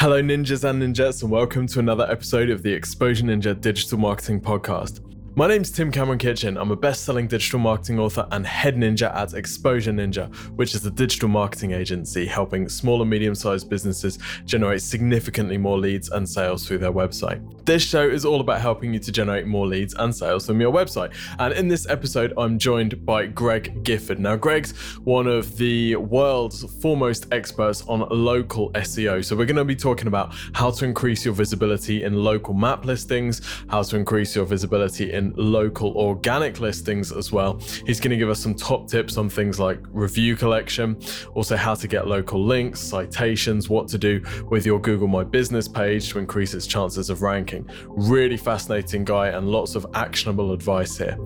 Hello, ninjas and ninjas, and welcome to another episode of the Exposure Ninja Digital Marketing Podcast. My name's Tim Cameron Kitchen. I'm a best selling digital marketing author and head ninja at Exposure Ninja, which is a digital marketing agency helping small and medium sized businesses generate significantly more leads and sales through their website. This show is all about helping you to generate more leads and sales from your website. And in this episode, I'm joined by Greg Gifford. Now, Greg's one of the world's foremost experts on local SEO. So, we're going to be talking about how to increase your visibility in local map listings, how to increase your visibility in in local organic listings as well. He's going to give us some top tips on things like review collection, also how to get local links, citations, what to do with your Google My Business page to increase its chances of ranking. Really fascinating guy and lots of actionable advice here.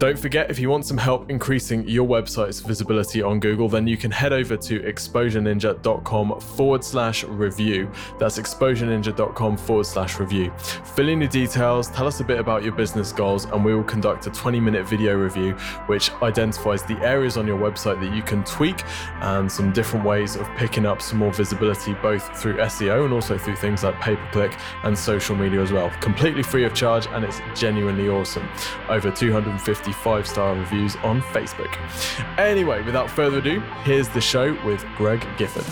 Don't forget, if you want some help increasing your website's visibility on Google, then you can head over to exposureninja.com forward slash review. That's exposureninja.com forward slash review. Fill in your details, tell us a bit about your business goals, and we will conduct a 20 minute video review which identifies the areas on your website that you can tweak and some different ways of picking up some more visibility, both through SEO and also through things like pay per click and social media as well. Completely free of charge, and it's genuinely awesome. Over 250 five star reviews on Facebook. Anyway, without further ado, here's the show with Greg Gifford.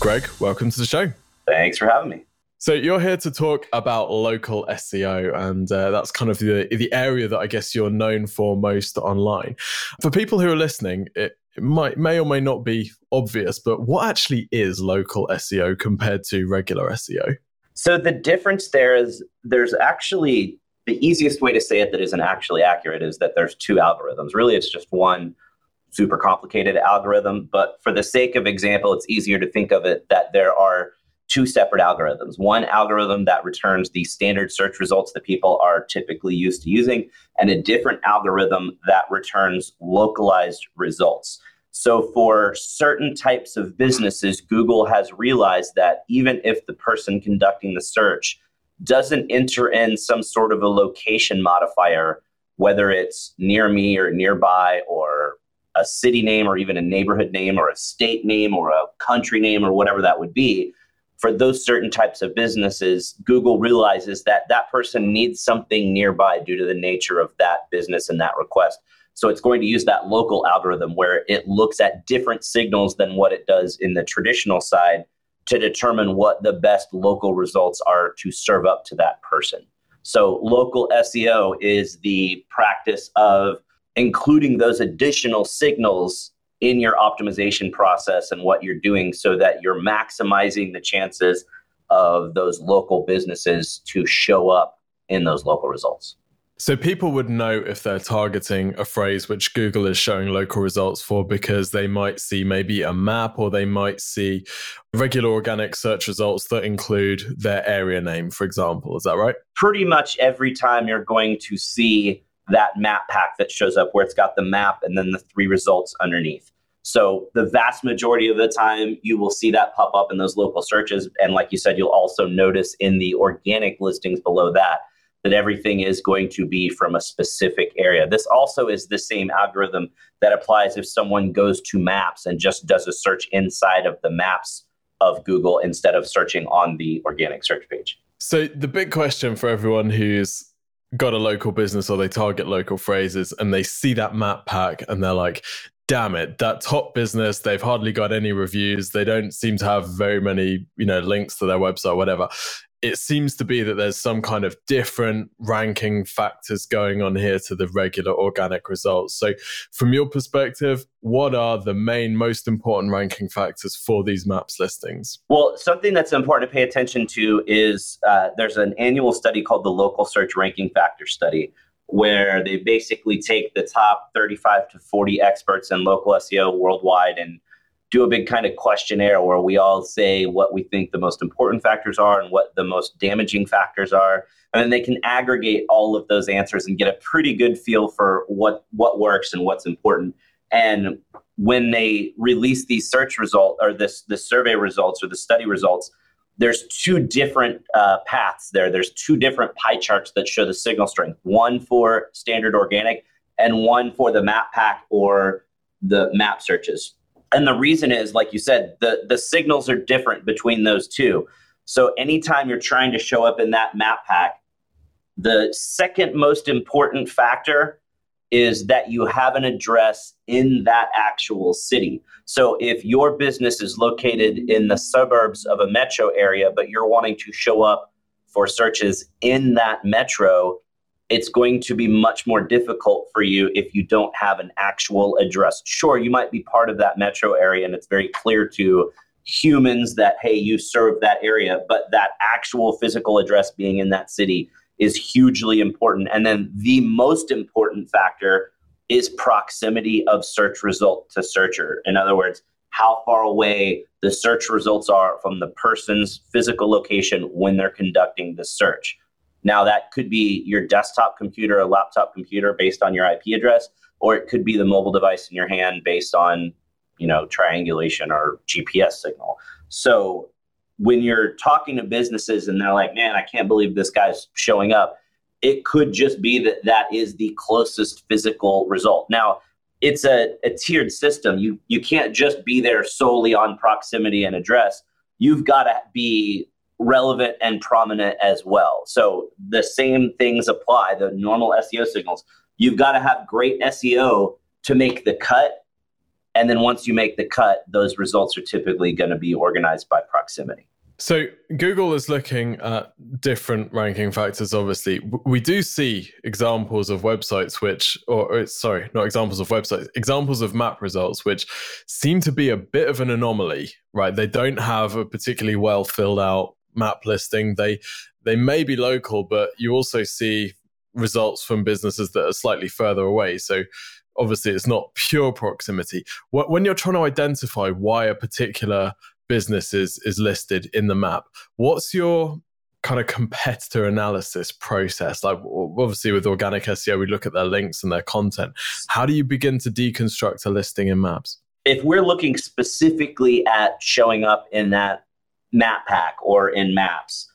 Greg, welcome to the show. Thanks for having me. So you're here to talk about local SEO, and uh, that's kind of the the area that I guess you're known for most online. For people who are listening, it, it might may or may not be obvious, but what actually is local SEO compared to regular SEO? So the difference there is there's actually the easiest way to say it that isn't actually accurate is that there's two algorithms. Really, it's just one super complicated algorithm. But for the sake of example, it's easier to think of it that there are two separate algorithms. One algorithm that returns the standard search results that people are typically used to using, and a different algorithm that returns localized results. So, for certain types of businesses, Google has realized that even if the person conducting the search doesn't enter in some sort of a location modifier, whether it's near me or nearby or a city name or even a neighborhood name or a state name or a country name or whatever that would be, for those certain types of businesses, Google realizes that that person needs something nearby due to the nature of that business and that request. So it's going to use that local algorithm where it looks at different signals than what it does in the traditional side to determine what the best local results are to serve up to that person. So local SEO is the practice of including those additional signals in your optimization process and what you're doing so that you're maximizing the chances of those local businesses to show up in those local results. So people would know if they're targeting a phrase which Google is showing local results for because they might see maybe a map or they might see regular organic search results that include their area name, for example. Is that right? Pretty much every time you're going to see that map pack that shows up where it's got the map and then the three results underneath. So the vast majority of the time, you will see that pop up in those local searches. And like you said, you'll also notice in the organic listings below that that everything is going to be from a specific area. This also is the same algorithm that applies if someone goes to maps and just does a search inside of the maps of Google instead of searching on the organic search page. So the big question for everyone who's got a local business or they target local phrases and they see that map pack and they're like, damn it, that top business, they've hardly got any reviews. They don't seem to have very many, you know, links to their website, whatever. It seems to be that there's some kind of different ranking factors going on here to the regular organic results. So, from your perspective, what are the main, most important ranking factors for these maps listings? Well, something that's important to pay attention to is uh, there's an annual study called the Local Search Ranking Factor Study, where they basically take the top 35 to 40 experts in local SEO worldwide and do a big kind of questionnaire where we all say what we think the most important factors are and what the most damaging factors are and then they can aggregate all of those answers and get a pretty good feel for what what works and what's important and when they release these search results or this the survey results or the study results there's two different uh, paths there. There's two different pie charts that show the signal strength. One for standard organic and one for the map pack or the map searches. And the reason is, like you said, the, the signals are different between those two. So anytime you're trying to show up in that map pack, the second most important factor is that you have an address in that actual city. So if your business is located in the suburbs of a metro area, but you're wanting to show up for searches in that metro, it's going to be much more difficult for you if you don't have an actual address. Sure, you might be part of that metro area and it's very clear to humans that, hey, you serve that area, but that actual physical address being in that city is hugely important. And then the most important factor is proximity of search result to searcher. In other words, how far away the search results are from the person's physical location when they're conducting the search. Now, that could be your desktop computer, a laptop computer based on your IP address, or it could be the mobile device in your hand based on, you know, triangulation or GPS signal. So when you're talking to businesses and they're like, man, I can't believe this guy's showing up, it could just be that that is the closest physical result. Now, it's a, a tiered system. You you can't just be there solely on proximity and address. You've got to be relevant and prominent as well. So the same things apply, the normal SEO signals. You've got to have great SEO to make the cut and then once you make the cut, those results are typically going to be organized by proximity. So Google is looking at different ranking factors. Obviously, we do see examples of websites which, or uh, sorry, not examples of websites, examples of map results which seem to be a bit of an anomaly. Right? They don't have a particularly well filled out map listing. They they may be local, but you also see results from businesses that are slightly further away. So obviously it's not pure proximity. When you're trying to identify why a particular business is is listed in the map, what's your kind of competitor analysis process? Like obviously with organic SEO, we look at their links and their content. How do you begin to deconstruct a listing in maps? If we're looking specifically at showing up in that map pack or in maps,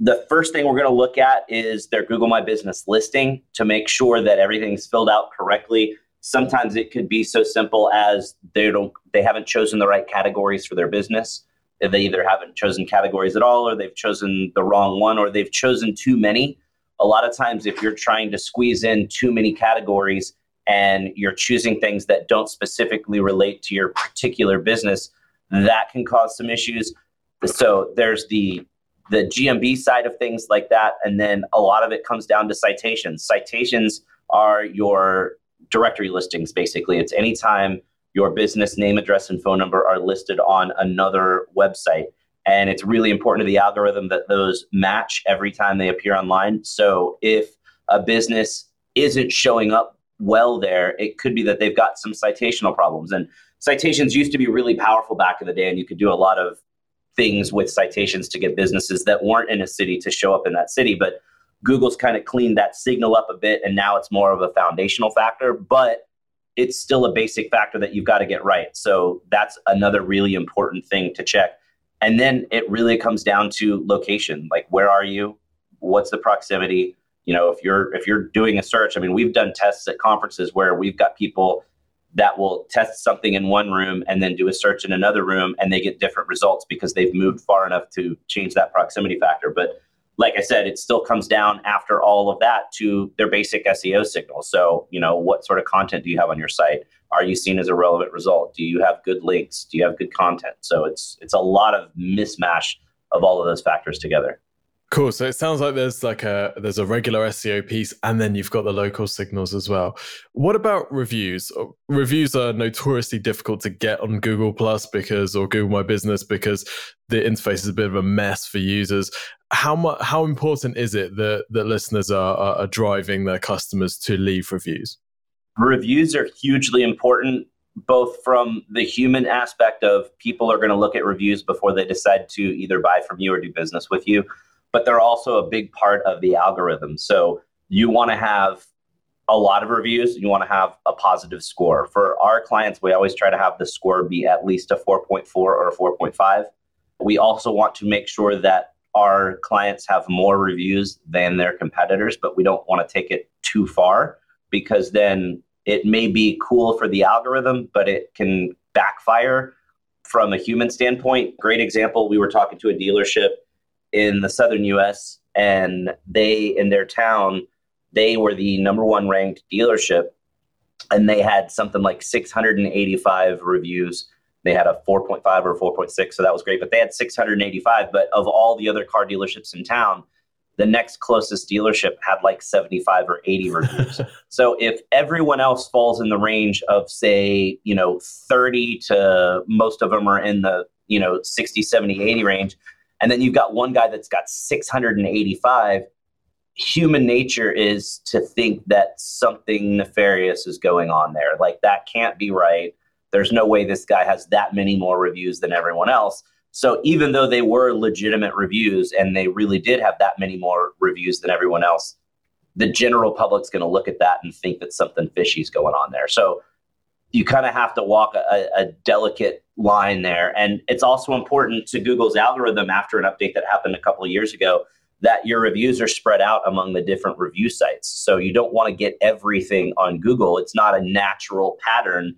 the first thing we're going to look at is their Google My Business listing to make sure that everything's filled out correctly. Sometimes it could be so simple as they don't they haven't chosen the right categories for their business. They either haven't chosen categories at all or they've chosen the wrong one or they've chosen too many. A lot of times if you're trying to squeeze in too many categories and you're choosing things that don't specifically relate to your particular business, that can cause some issues. So there's the the GMB side of things like that. And then a lot of it comes down to citations. Citations are your directory listings, basically. It's anytime your business name, address, and phone number are listed on another website. And it's really important to the algorithm that those match every time they appear online. So if a business isn't showing up well there, it could be that they've got some citational problems. And citations used to be really powerful back in the day, and you could do a lot of things with citations to get businesses that weren't in a city to show up in that city. But Google's kind of cleaned that signal up a bit, and now it's more of a foundational factor, but it's still a basic factor that you've got to get right. So that's another really important thing to check. And then it really comes down to location. Like where are you? What's the proximity? You know, if you're if you're doing a search, I mean, we've done tests at conferences where we've got people that will test something in one room and then do a search in another room and they get different results because they've moved far enough to change that proximity factor. But like I said, it still comes down after all of that to their basic SEO signals. So, you know, what sort of content do you have on your site? Are you seen as a relevant result? Do you have good links? Do you have good content? So it's it's a lot of mismatch of all of those factors together. Cool. So it sounds like there's like a there's a regular SEO piece, and then you've got the local signals as well. What about reviews? Uh, reviews are notoriously difficult to get on Google Plus because or Google My Business because the interface is a bit of a mess for users. How much how important is it that that listeners are, are, are driving their customers to leave reviews? Reviews are hugely important both from the human aspect of people are going to look at reviews before they decide to either buy from you or do business with you but they're also a big part of the algorithm. So you want to have a lot of reviews, you want to have a positive score. For our clients, we always try to have the score be at least a 4.4 or a 4.5. We also want to make sure that our clients have more reviews than their competitors, but we don't want to take it too far. because then it may be cool for the algorithm, but it can backfire from a human standpoint. Great example we were talking to a dealership in the southern US, and they, in their town, they were the number one ranked dealership, and they had something like 685 reviews. They had a 4.5 or 4.6, so that was great. But they had 685. But of all the other car dealerships in town, the next closest dealership had like 75 or 80 reviews. so if everyone else falls in the range of say, you know, 30 to most of them are in the, you know, 60, 70, 80 range, and then you've got one guy that's got 685, human nature is to think that something nefarious is going on there. Like that can't be right. There's no way this guy has that many more reviews than everyone else. So even though they were legitimate reviews and they really did have that many more reviews than everyone else, the general public's going to look at that and think that something fishy is going on there. So you kind of have to walk a, a, delicate line there. And it's also important to Google's algorithm after an update that happened a couple of years ago that your reviews are spread out among the different review sites. So you don't want to get everything on Google. It's not a natural pattern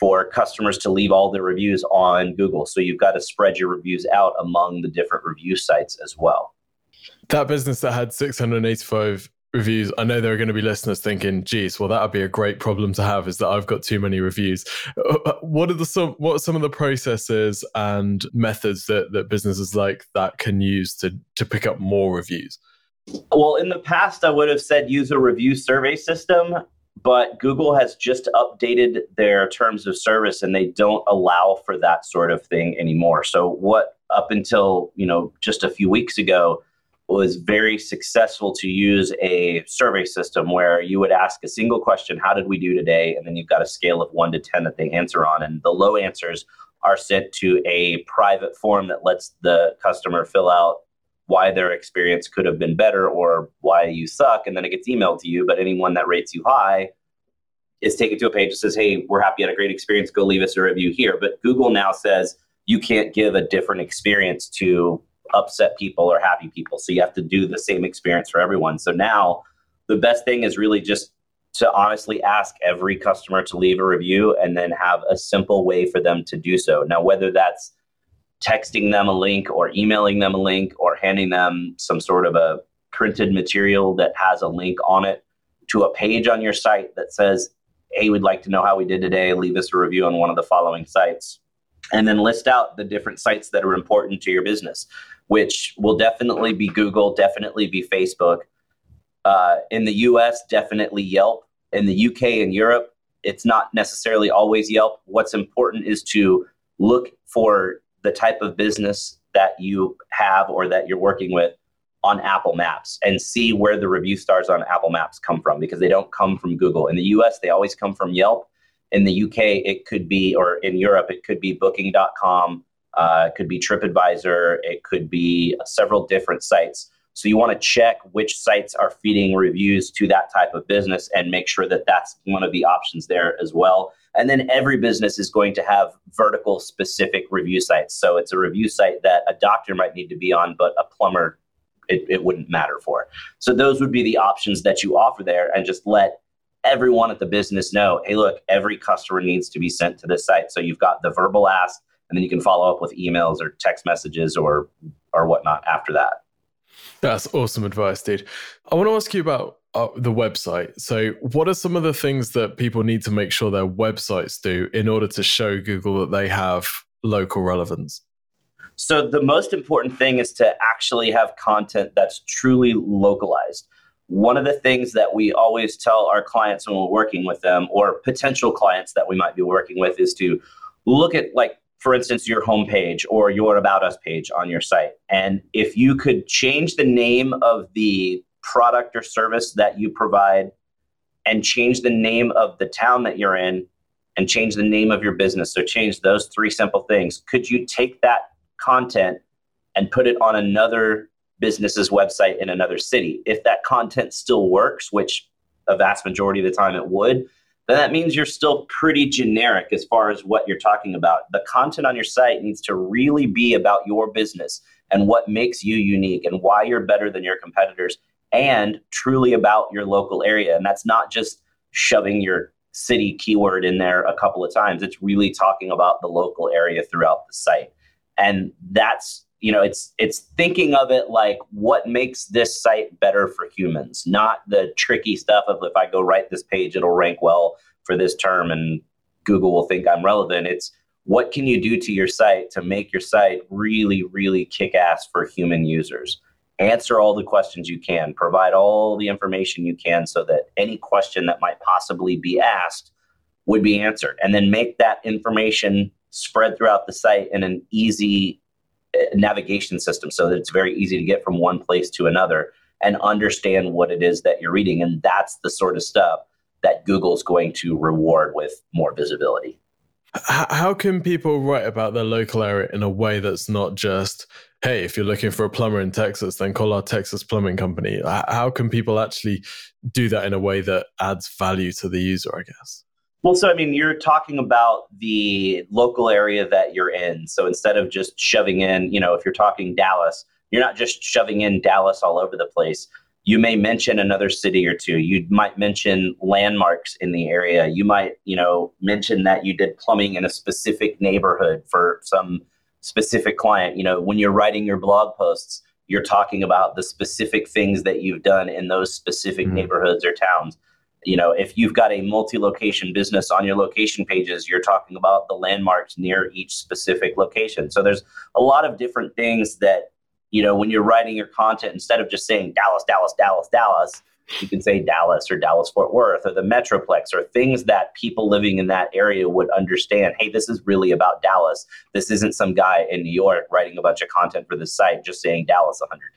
for customers to leave all their reviews on Google. So you've got to spread your reviews out among the different review sites as well. That business that had 685 reviews, I know there are going to be listeners thinking, geez, well, that would be a great problem to have is that I've got too many reviews. What are the some what are some of the processes and methods that, that businesses like that can use to to pick up more reviews? Well, in the past, I would have said use a review survey system but Google has just updated their terms of service and they don't allow for that sort of thing anymore. So what up until, you know, just a few weeks ago was very successful to use a survey system where you would ask a single question, how did we do today? And then you've got a scale of 1 to 10 that they answer on and the low answers are sent to a private form that lets the customer fill out why their experience could have been better or why you suck, and then it gets emailed to you. But anyone that rates you high is taken to a page that says, "Hey, we're happy you had a great experience. Go leave us a review here." But Google now says you can't give a different experience to upset people or happy people, so you have to do the same experience for everyone. So now the best thing is really just to honestly ask every customer to leave a review and then have a simple way for them to do so. Now, whether that's texting them a link or emailing them a link or handing them some sort of a printed material that has a link on it to a page on your site that says, Hey, we'd like to know how we did today. Leave us a review on one of the following sites. And then list out the different sites that are important to your business, which will definitely be Google, definitely be Facebook. Uh, in the US, definitely Yelp. In the UK and Europe, it's not necessarily always Yelp. What's important is to look for the type of business that you have or that you're working with on Apple Maps and see where the review stars on Apple Maps come from because they don't come from Google. In the US, they always come from Yelp. In the UK, it could be, or in Europe, it could be booking.com, uh, it could be TripAdvisor, it could be several different sites. So you want to check which sites are feeding reviews to that type of business and make sure that that's one of the options there as well. And then every business is going to have vertical specific review sites. So it's a review site that a doctor might need to be on, but a plumber, it, it wouldn't matter for. So those would be the options that you offer there and just let everyone at the business know hey, look, every customer needs to be sent to this site. So you've got the verbal ask, and then you can follow up with emails or text messages or or whatnot after that. That's awesome advice, dude. I want to ask you about uh, the website. So, what are some of the things that people need to make sure their websites do in order to show Google that they have local relevance? So, the most important thing is to actually have content that's truly localized. One of the things that we always tell our clients when we're working with them, or potential clients that we might be working with, is to look at, like, for instance, your homepage or your About Us page on your site. And if you could change the name of the product or service that you provide and change the name of the town that you're in and change the name of your business. So change those three simple things. Could you take that content and put it on another business's website in another city? If that content still works, which a vast majority of the time it would, then that means you're still pretty generic as far as what you're talking about. The content on your site needs to really be about your business and what makes you unique and why you're better than your competitors and truly about your local area. And that's not just shoving your city keyword in there a couple of times. It's really talking about the local area throughout the site. And that's you know it's it's thinking of it like what makes this site better for humans not the tricky stuff of if i go write this page it'll rank well for this term and google will think i'm relevant. It's what can you do to your site to make your site really really kick ass for human users? Answer all the questions you can, provide all the information you can so that any question that might possibly be asked would be answered. And then make that information spread throughout the site in an easy navigation system so that it's very easy to get from one place to another and understand what it is that you're reading. And that's the sort of stuff that Google's going to reward with more visibility. How can people write about their local area in a way that's not just, hey, if you're looking for a plumber in Texas, then call our Texas plumbing company? How can people actually do that in a way that adds value to the user, I guess? Well, so I mean, you're talking about the local area that you're in. So instead of just shoving in, you know, if you're talking Dallas, you're not just shoving in Dallas all over the place. You may mention another city or two. You might mention landmarks in the area. You might you know mention that you did plumbing in a specific neighborhood for some specific client. You know when you're writing your blog posts you're talking about the specific things that you've done in those specific mm-hmm. neighborhoods or towns you know if you've got a multi-location business on your location pages you're talking about the landmarks near each specific location. So there's a lot of different things that you know, when you're writing your content, instead of just saying Dallas, Dallas, Dallas, Dallas, you can say Dallas or Dallas Fort Worth or the Metroplex or things that people living in that area would understand. Hey, this is really about Dallas. This isn't some guy in New York writing a bunch of content for the site just saying Dallas a hundred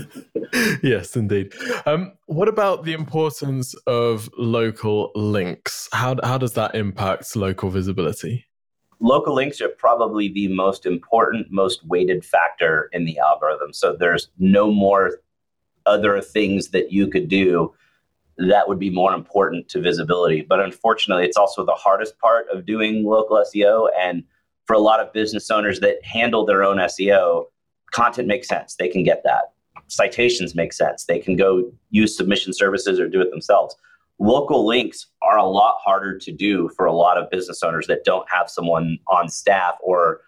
times. yes, indeed. Um, what about the importance of local links? How, how does that impact local visibility? local links are probably the most important, most weighted factor in the algorithm. So there's no more other things that you could do that would be more important to visibility. But unfortunately, it's also the hardest part of doing local SEO. And for a lot of business owners that handle their own SEO, content makes sense. They can get that. Citations make sense. They can go use submission services or do it themselves local links are a lot harder to do for a lot of business owners that don't have someone on staff or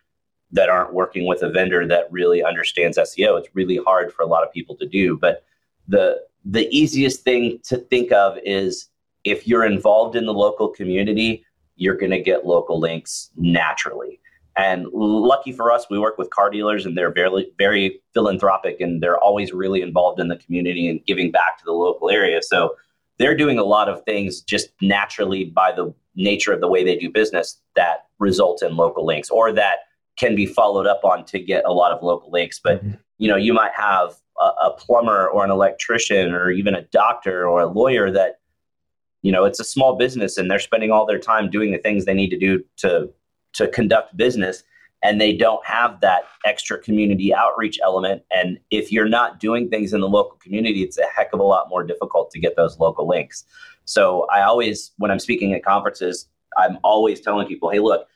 that aren't working with a vendor that really understands SEO. It's really hard for a lot of people to do. But the the easiest thing to think of is if you're involved in the local community, you're going to get local links naturally. And lucky for us, we work with car dealers and they're very, very philanthropic and they're always really involved in the community and giving back to the local area. So they're doing a lot of things just naturally by the nature of the way they do business that result in local links or that can be followed up on to get a lot of local links. But mm-hmm. You know, you might have a, a plumber or an electrician or even a doctor or a lawyer that you know it's a small business and they're spending all their time doing the things they need to do to to conduct business and they don't have that extra community outreach element. And if you're not doing things in the local community, it's a heck of a lot more difficult to get those local links. So I always, when I'm speaking at conferences, I'm always telling people, hey, look,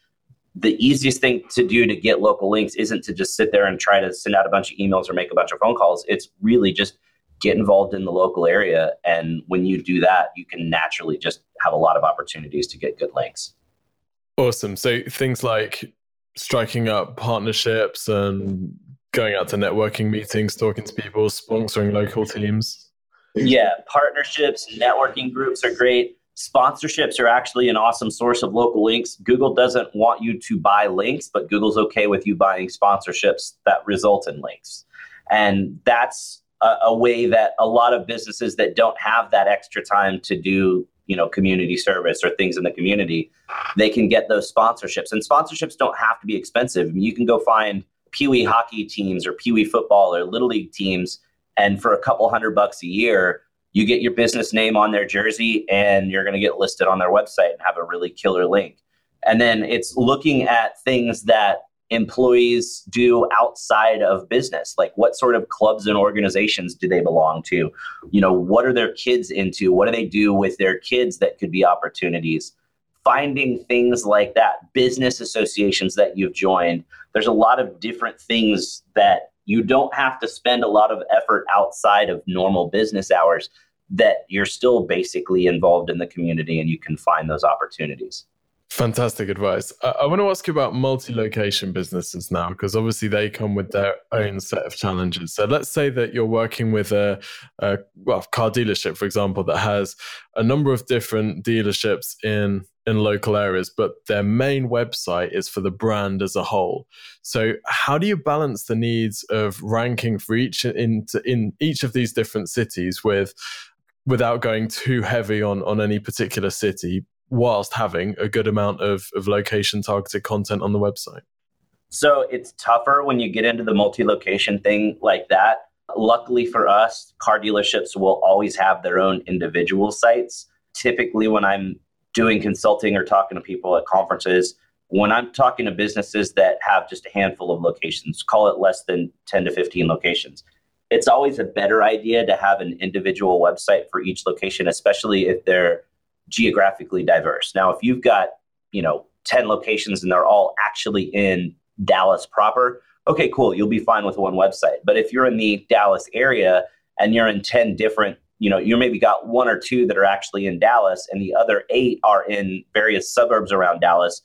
the easiest thing to do to get local links isn't to just sit there and try to send out a bunch of emails or make a bunch of phone calls. It's really just get involved in the local area. And when you do that, you can naturally just have a lot of opportunities to get good links. Awesome. So things like striking up partnerships and going out to networking meetings, talking to people, sponsoring local teams? Yeah, partnerships, networking groups are great. Sponsorships are actually an awesome source of local links. Google doesn't want you to buy links, but Google's okay with you buying sponsorships that result in links. And that's a, a way that a lot of businesses that don't have that extra time to do you know community service or things in the community they can get those sponsorships and sponsorships don't have to be expensive I mean, you can go find pee-wee hockey teams or pee-wee football or little league teams and for a couple hundred bucks a year you get your business name on their jersey and you're going to get listed on their website and have a really killer link. And then it's looking at things that employees do outside of business like what sort of clubs and organizations do they belong to? You know what are their kids into? What do they do with their kids that could be opportunities? Finding things like that business associations that you've joined. There's a lot of different things that you don't have to spend a lot of effort outside of normal business hours that you're still basically involved in the community and you can find those opportunities. Fantastic advice. I, I want to ask you about multi location businesses now, because obviously they come with their own set of challenges. So let's say that you're working with a, a well, car dealership, for example, that has a number of different dealerships in in local areas, but their main website is for the brand as a whole. So how do you balance the needs of ranking for each in in each of these different cities with without going too heavy on on any particular city, whilst having a good amount of, of location targeted content on the website? So it's tougher when you get into the multi location thing like that. Luckily for us, car dealerships will always have their own individual sites. Typically, when I'm doing consulting or talking to people at conferences, when I'm talking to businesses that have just a handful of locations, call it less than 10 to 15 locations, it's always a better idea to have an individual website for each location, especially if they're geographically diverse. Now, if you've got, you know, 10 locations and they're all actually in Dallas proper, okay, cool, you'll be fine with one website. But if you're in the Dallas area and you're in 10 different, you know, you maybe got one or two that are actually in Dallas and the other eight are in various suburbs around Dallas,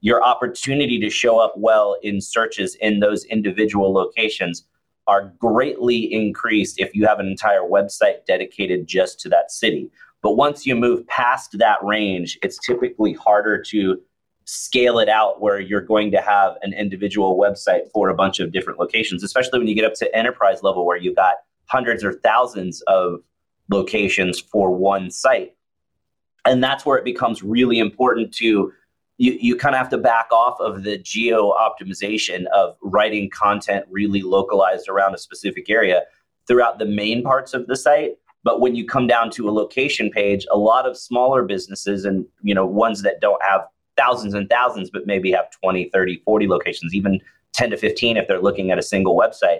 your opportunity to show up well in searches in those individual locations are greatly increased if you have an entire website dedicated just to that city. But once you move past that range, it's typically harder to scale it out where you're going to have an individual website for a bunch of different locations, especially when you get up to enterprise level where you've got hundreds or thousands of locations for one site. And that's where it becomes really important to you, you kind of have to back off of the geo optimization of writing content really localized around a specific area throughout the main parts of the site but when you come down to a location page, a lot of smaller businesses and you know ones that don't have thousands and thousands, but maybe have 20, 30, 40 locations, even 10 to 15 if they're looking at a single website,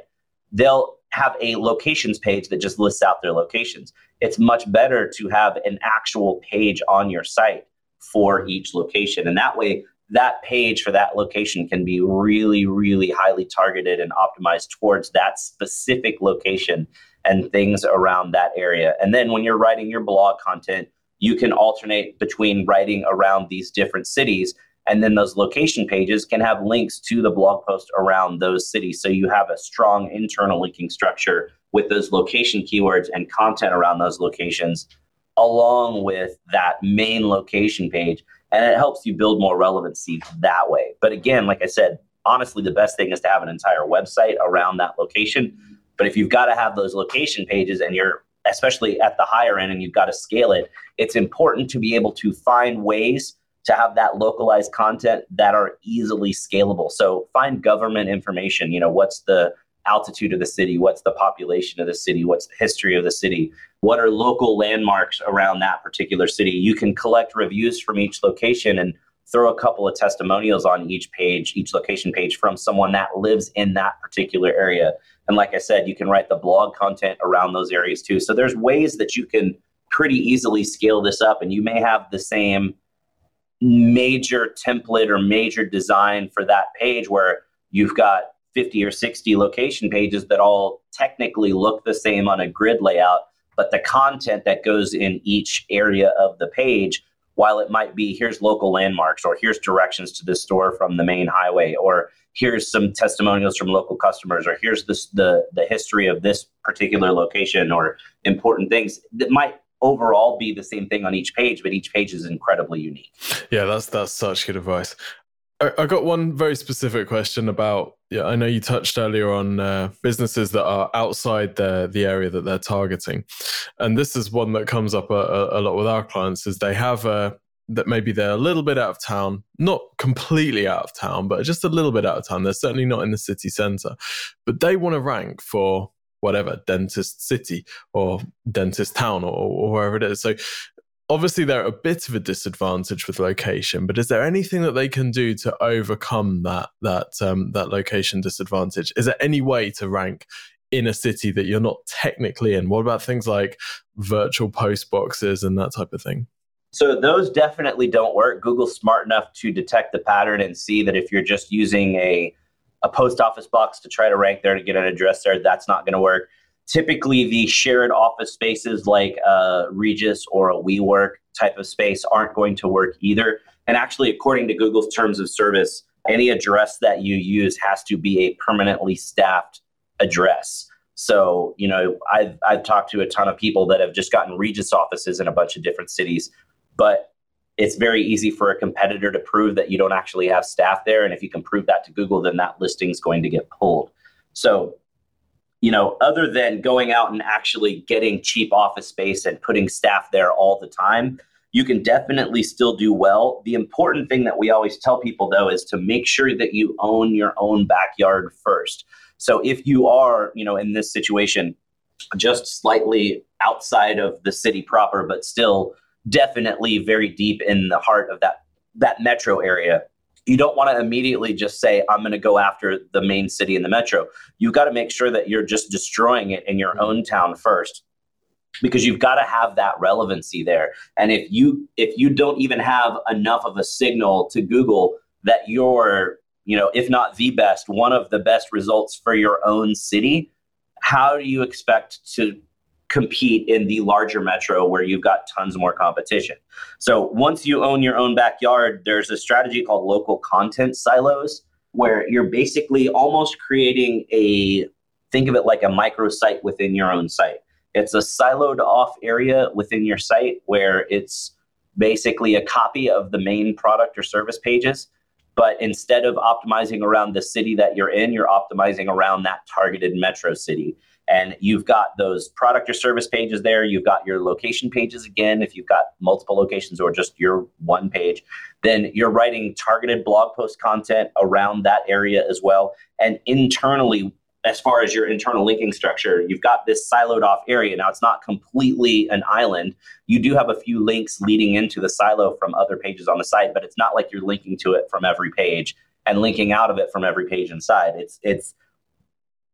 they'll have a locations page that just lists out their locations. It's much better to have an actual page on your site for each location. And that way, that page for that location can be really, really highly targeted and optimized towards that specific location and things around that area. And then when you're writing your blog content, you can alternate between writing around these different cities. And then those location pages can have links to the blog post around those cities. So you have a strong internal linking structure with those location keywords and content around those locations, along with that main location page. And it helps you build more relevancy that way. But again, like I said, honestly, the best thing is to have an entire website around that location but if you've got to have those location pages and you're especially at the higher end and you've got to scale it, it's important to be able to find ways to have that localized content that are easily scalable. So find government information, you know, what's the altitude of the city, what's the population of the city, what's the history of the city, what are local landmarks around that particular city. You can collect reviews from each location and throw a couple of testimonials on each page, each location page from someone that lives in that particular area. And like I said, you can write the blog content around those areas too. So there's ways that you can pretty easily scale this up, and you may have the same major template or major design for that page where you've got 50 or 60 location pages that all technically look the same on a grid layout, but the content that goes in each area of the page while it might be here's local landmarks or here's directions to this store from the main highway or here's some testimonials from local customers or here's this, the the history of this particular location or important things. That might overall be the same thing on each page but each page is incredibly unique. Yeah that's that's such good advice I, got one very specific question about yeah i know you touched earlier on uh, businesses that are outside the the area that they're targeting and this is one that comes up a, a lot with our clients is they have a that maybe they're a little bit out of town, not completely out of town, but just a little bit out of town. They're certainly not in the city center, but they want to rank for whatever dentist city or dentist town or, or wherever it is. So obviously they're a bit of a disadvantage with location, but is there anything that they can do to overcome that that um, that location disadvantage? Is there any way to rank in a city that you're not technically in? What about things like virtual post boxes and that type of thing? So those definitely don't work. Google's smart enough to detect the pattern and see that if you're just using a a post office box to try to rank there to get an address there, that's not going to work. Typically the shared office spaces like uh, a Regus or a WeWork type of space aren't going to work either. And actually, according to Google's terms of service, any address that you use has to be a permanently staffed address. So, you know, I've, I've talked to a ton of people that have just gotten Regus offices in a bunch of different cities, but it's very easy for a competitor to prove that you don't actually have staff there. And if you can prove that to Google, then that listing is going to get pulled. So, you know, other than going out and actually getting cheap office space and putting staff there all the time, you can definitely still do well. The important thing that we always tell people, though, is to make sure that you own your own backyard first. So if you are, you know, in this situation, just slightly outside of the city proper, but still definitely very deep in the heart of that that metro area. You don't want to immediately just say, I'm going to go after the main city in the metro. You've got to make sure that you're just destroying it in your mm-hmm. own town first because you've got to have that relevancy there. And if you if you don't even have enough of a signal to Google that you're you know, if not the best, one of the best results for your own city, how do you expect to compete in the larger metro where you've got tons more competition? So once you own your own backyard, there's a strategy called local content silos where you're basically almost creating a think of it like a microsite within your own site. It's a siloed off area within your site where it's basically a copy of the main product or service pages but instead of optimizing around the city that you're in, you're optimizing around that targeted metro city. And you've got those product or service pages there. You've got your location pages again, if you've got multiple locations or just your one page. Then you're writing targeted blog post content around that area as well. And internally, as far as your internal linking structure, you've got this siloed off area. Now, it's not completely an island. You do have a few links leading into the silo from other pages on the site, but it's not like you're linking to it from every page and linking out of it from every page inside. It's it's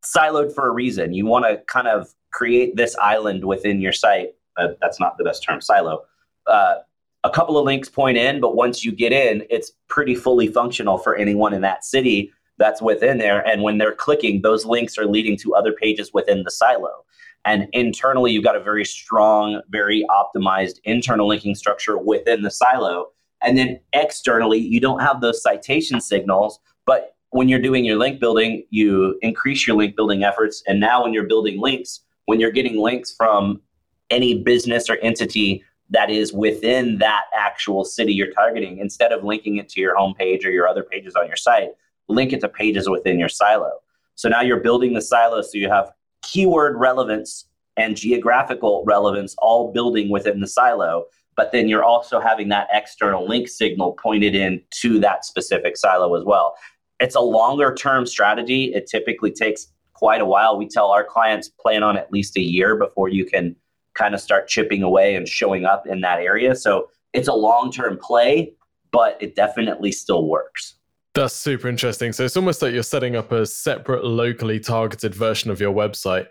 siloed for a reason. You want to kind of create this island within your site. Uh, that's not the best term, silo. Uh, a couple of links point in, but once you get in, it's pretty fully functional for anyone in that city that's within there. And when they're clicking, those links are leading to other pages within the silo. And internally, you've got a very strong, very optimized internal linking structure within the silo. And then externally, you don't have those citation signals, but when you're doing your link building, you increase your link building efforts. And now, when you're building links, when you're getting links from any business or entity that is within that actual city you're targeting, instead of linking it to your homepage or your other pages on your site, link it to pages within your silo. So now you're building the silo so you have keyword relevance and geographical relevance all building within the silo, but then you're also having that external link signal pointed in to that specific silo as well. It's a longer term strategy. It typically takes quite a while. We tell our clients plan on at least a year before you can kind of start chipping away and showing up in that area. So it's a long term play, but it definitely still works. That's super interesting. So it's almost like you're setting up a separate locally targeted version of your website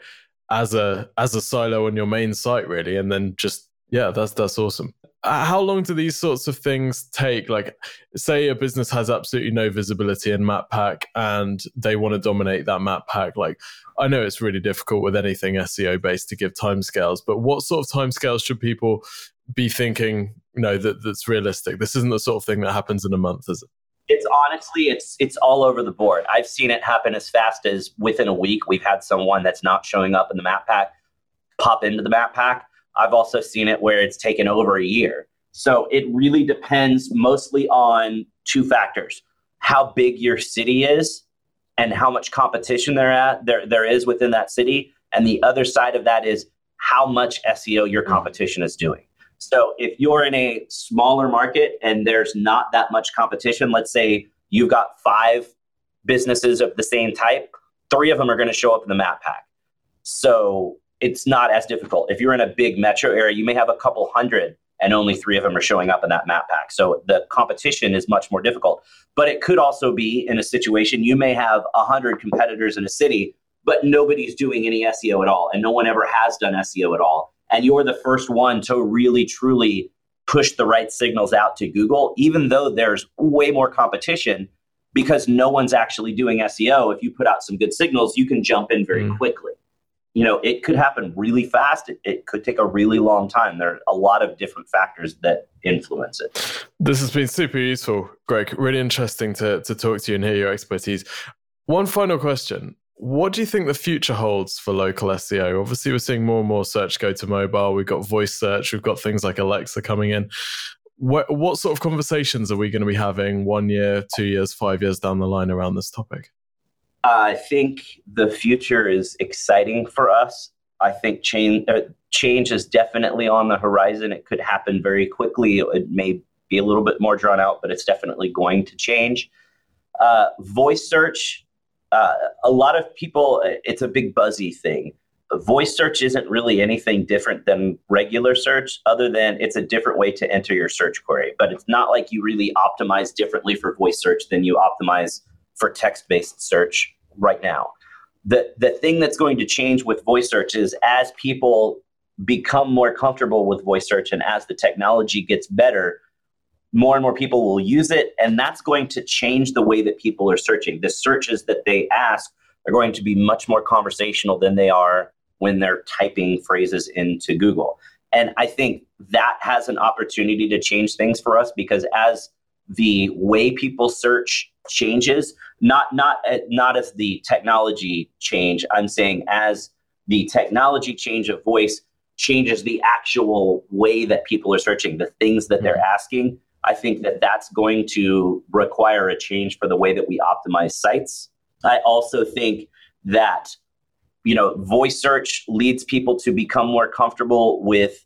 as a as a silo on your main site really and then just yeah, that's that's awesome. Uh, how long do these sorts of things take? Like say a business has absolutely no visibility in map pack and they want to dominate that map pack like I know it's really difficult with anything SEO based to give timescales, but what sort of timescales should people be thinking, you know, that that's realistic? This isn't the sort of thing that happens in a month, is it? it's honestly it's it's all over the board. I've seen it happen as fast as within a week. We've had someone that's not showing up in the map pack pop into the map pack. I've also seen it where it's taken over a year. So it really depends mostly on two factors: how big your city is and how much competition there at there there is within that city. And the other side of that is how much SEO your competition is doing. So if you're in a smaller market and there's not that much competition, let's say you've got five businesses of the same type, three of them are going to show up in the map pack. So it's not as difficult. If you're in a big metro area, you may have a couple hundred and only three of them are showing up in that map pack. So the competition is much more difficult. But it could also be in a situation you may have 100 competitors in a city, but nobody's doing any SEO at all, and no one ever has done SEO at all and you're the first one to really truly push the right signals out to Google, even though there's way more competition because no one's actually doing SEO. If you put out some good signals, you can jump in very mm. quickly. You know, it could happen really fast. It, it, could take a really long time. There are a lot of different factors that influence it. This has been super useful, Greg. Really interesting to, to talk to you and hear your expertise. One final question. What do you think the future holds for local SEO? Obviously, we're seeing more and more search go to mobile. We've got voice search. We've got things like Alexa coming in. What, what sort of conversations are we going to be having one year, two years, five years down the line around this topic? I think the future is exciting for us. I think change uh, change is definitely on the horizon. It could happen very quickly. It may be a little bit more drawn out, but it's definitely going to change. Uh, voice search. Uh, a lot of people, it's a big buzzy thing. Voice search isn't really anything different than regular search, other than it's a different way to enter your search query. But it's not like you really optimize differently for voice search than you optimize for text-based search right now. The the thing that's going to change with voice search is as people become more comfortable with voice search and as the technology gets better, more and more people will use it and that's going to change the way that people are searching. The searches that they ask are going to be much more conversational than they are when they're typing phrases into Google. And I think that has an opportunity to change things for us because as the way people search changes not not uh, not as the technology change i'm saying as the technology change of voice changes the actual way that people are searching the things that they're mm-hmm. asking i think that that's going to require a change for the way that we optimize sites i also think that you know voice search leads people to become more comfortable with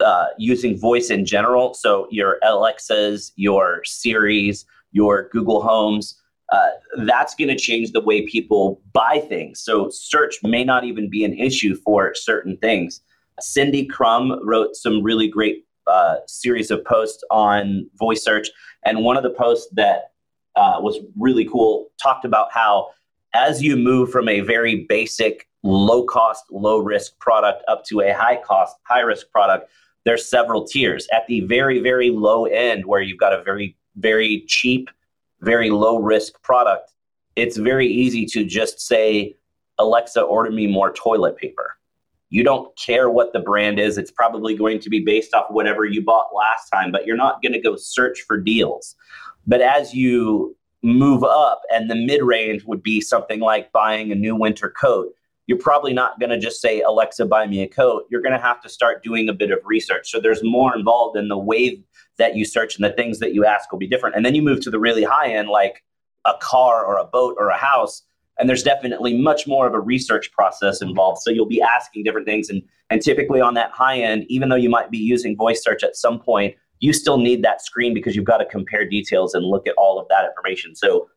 uh, using voice in general. So your Alexas, your Siris, your Google Homes, uh, that's going to change the way people buy things. So search may not even be an issue for certain things. Cindy Krum wrote some really great uh, series of posts on voice search, and one of the posts that uh, was really cool talked about how as you move from a very basic, low cost, low risk product up to a high cost, high risk product, there's several tiers. At the very, very low end, where you've got a very, very cheap, very low risk product, it's very easy to just say, Alexa, order me more toilet paper. You don't care what the brand is. It's probably going to be based off whatever you bought last time, but you're not going to go search for deals. But as you move up, and the mid range would be something like buying a new winter coat, you're probably not going to just say, Alexa, buy me a coat. You're going to have to start doing a bit of research. So there's more involved in the way that you search and the things that you ask will be different. And then you move to the really high end, like a car or a boat or a house. And there's definitely much more of a research process involved. So you'll be asking different things. And, and typically on that high end, even though you might be using voice search at some point, you still need that screen because you've got to compare details and look at all of that information. So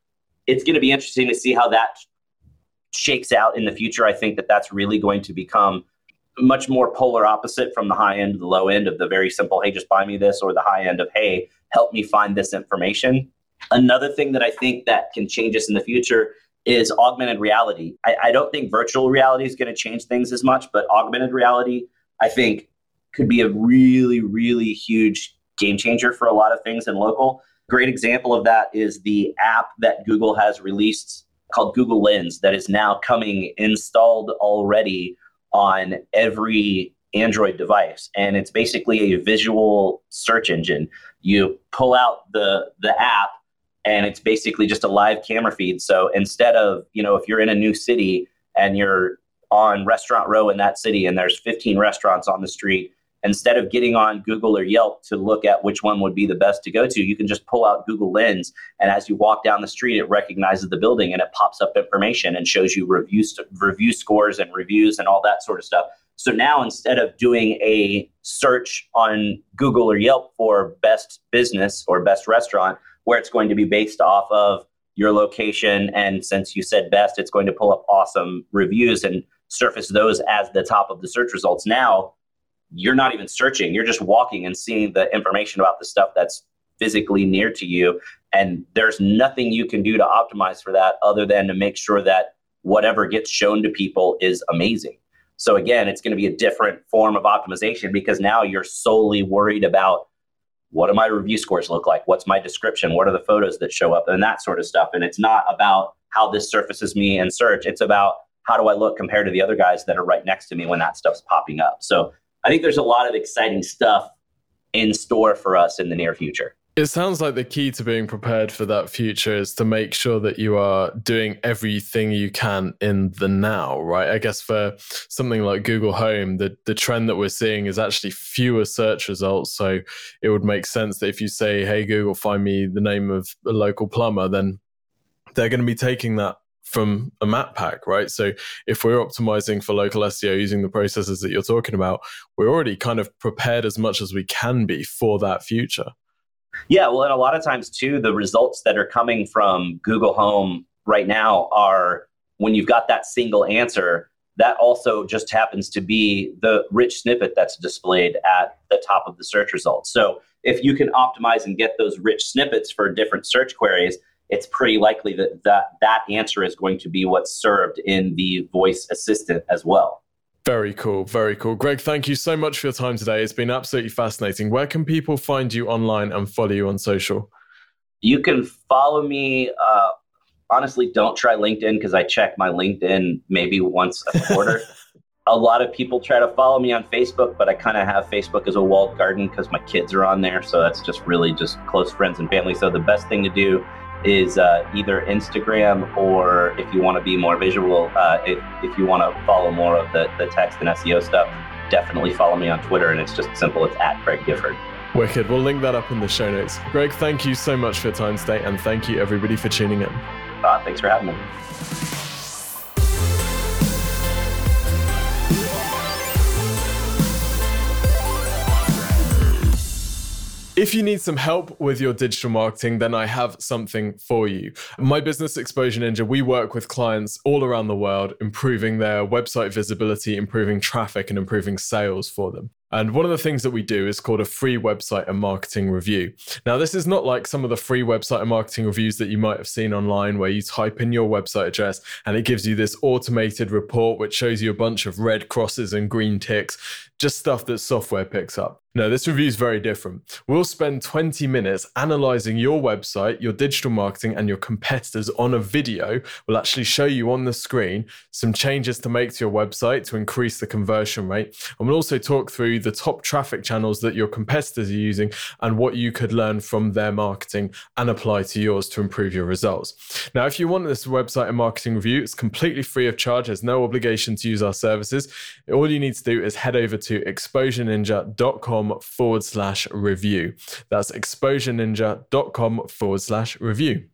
it's going to be interesting to see how that shakes out in the future, I think that that's really going to become much more polar opposite from the high end to the low end of the very simple, hey, just buy me this, or the high end of, hey, help me find this information. Another thing that I think that can change us in the future is augmented reality. I, I don't think virtual reality is going to change things as much, but augmented reality, I think, could be a really, really huge game changer for a lot of things in local. Great example of that is the app that Google has released called Google Lens that is now coming installed already on every Android device. And it's basically a visual search engine. You pull out the the app and it's basically just a live camera feed. So instead of, you know, if you're in a new city and you're on restaurant row in that city and there's 15 restaurants on the street instead of getting on Google or Yelp to look at which one would be the best to go to, you can just pull out Google Lens. And as you walk down the street, it recognizes the building and it pops up information and shows you review, review scores and reviews and all that sort of stuff. So now instead of doing a search on Google or Yelp for best business or best restaurant, where it's going to be based off of your location, and since you said best, it's going to pull up awesome reviews and surface those as the top of the search results. Now, you're not even searching. You're just walking and seeing the information about the stuff that's physically near to you. And there's nothing you can do to optimize for that other than to make sure that whatever gets shown to people is amazing. So again it's going to be a different form of optimization because now you're solely worried about what do my review scores look like? What's my description? What are the photos that show up? And that sort of stuff. And it's not about how this surfaces me in search. It's about how do I look compared to the other guys that are right next to me when that stuff's popping up? So I think there's a lot of exciting stuff in store for us in the near future. It sounds like the key to being prepared for that future is to make sure that you are doing everything you can in the now, right? I guess for something like Google Home, the, the trend that we're seeing is actually fewer search results. So it would make sense that if you say, hey, Google, find me the name of a local plumber, then they're going to be taking that from a map pack, right? So if we're optimizing for local SEO using the processes that you're talking about, we're already kind of prepared as much as we can be for that future. Yeah, well, and a lot of times too, the results that are coming from Google Home right now are when you've got that single answer, that also just happens to be the rich snippet that's displayed at the top of the search results. So if you can optimize and get those rich snippets for different search queries, it's pretty likely that that, that answer is going to be what's served in the voice assistant as well. Very cool. Very cool. Greg, thank you so much for your time today. It's been absolutely fascinating. Where can people find you online and follow you on social? You can follow me. Uh, honestly, don't try LinkedIn because I check my LinkedIn maybe once a quarter. a lot of people try to follow me on Facebook, but I kind of have Facebook as a walled garden because my kids are on there. So that's just really just close friends and family. So the best thing to do is uh, either Instagram or if you want to be more visual, uh, if, if you want to follow more of the, the text and SEO stuff, definitely follow me on Twitter. And it's just simple. It's at Greg Gifford. Wicked. We'll link that up in the show notes. Greg, thank you so much for your time today. And thank you, everybody, for tuning in. Uh, thanks for having me. If you need some help with your digital marketing, then I have something for you. My business Exposure Ninja, we work with clients all around the world, improving their website visibility, improving traffic, and improving sales for them. And one of the things that we do is called a free website and marketing review. Now, this is not like some of the free website and marketing reviews that you might have seen online where you type in your website address and it gives you this automated report which shows you a bunch of red crosses and green ticks, just stuff that software picks up. No, this review is very different. We'll spend 20 minutes analyzing your website, your digital marketing, and your competitors on a video. We'll actually show you on the screen some changes to make to your website to increase the conversion rate. And we'll also talk through the top traffic channels that your competitors are using and what you could learn from their marketing and apply to yours to improve your results. Now, if you want this website and marketing review, it's completely free of charge. There's no obligation to use our services. All you need to do is head over to exposureninja.com forward slash review. That's exposureninja.com forward slash review.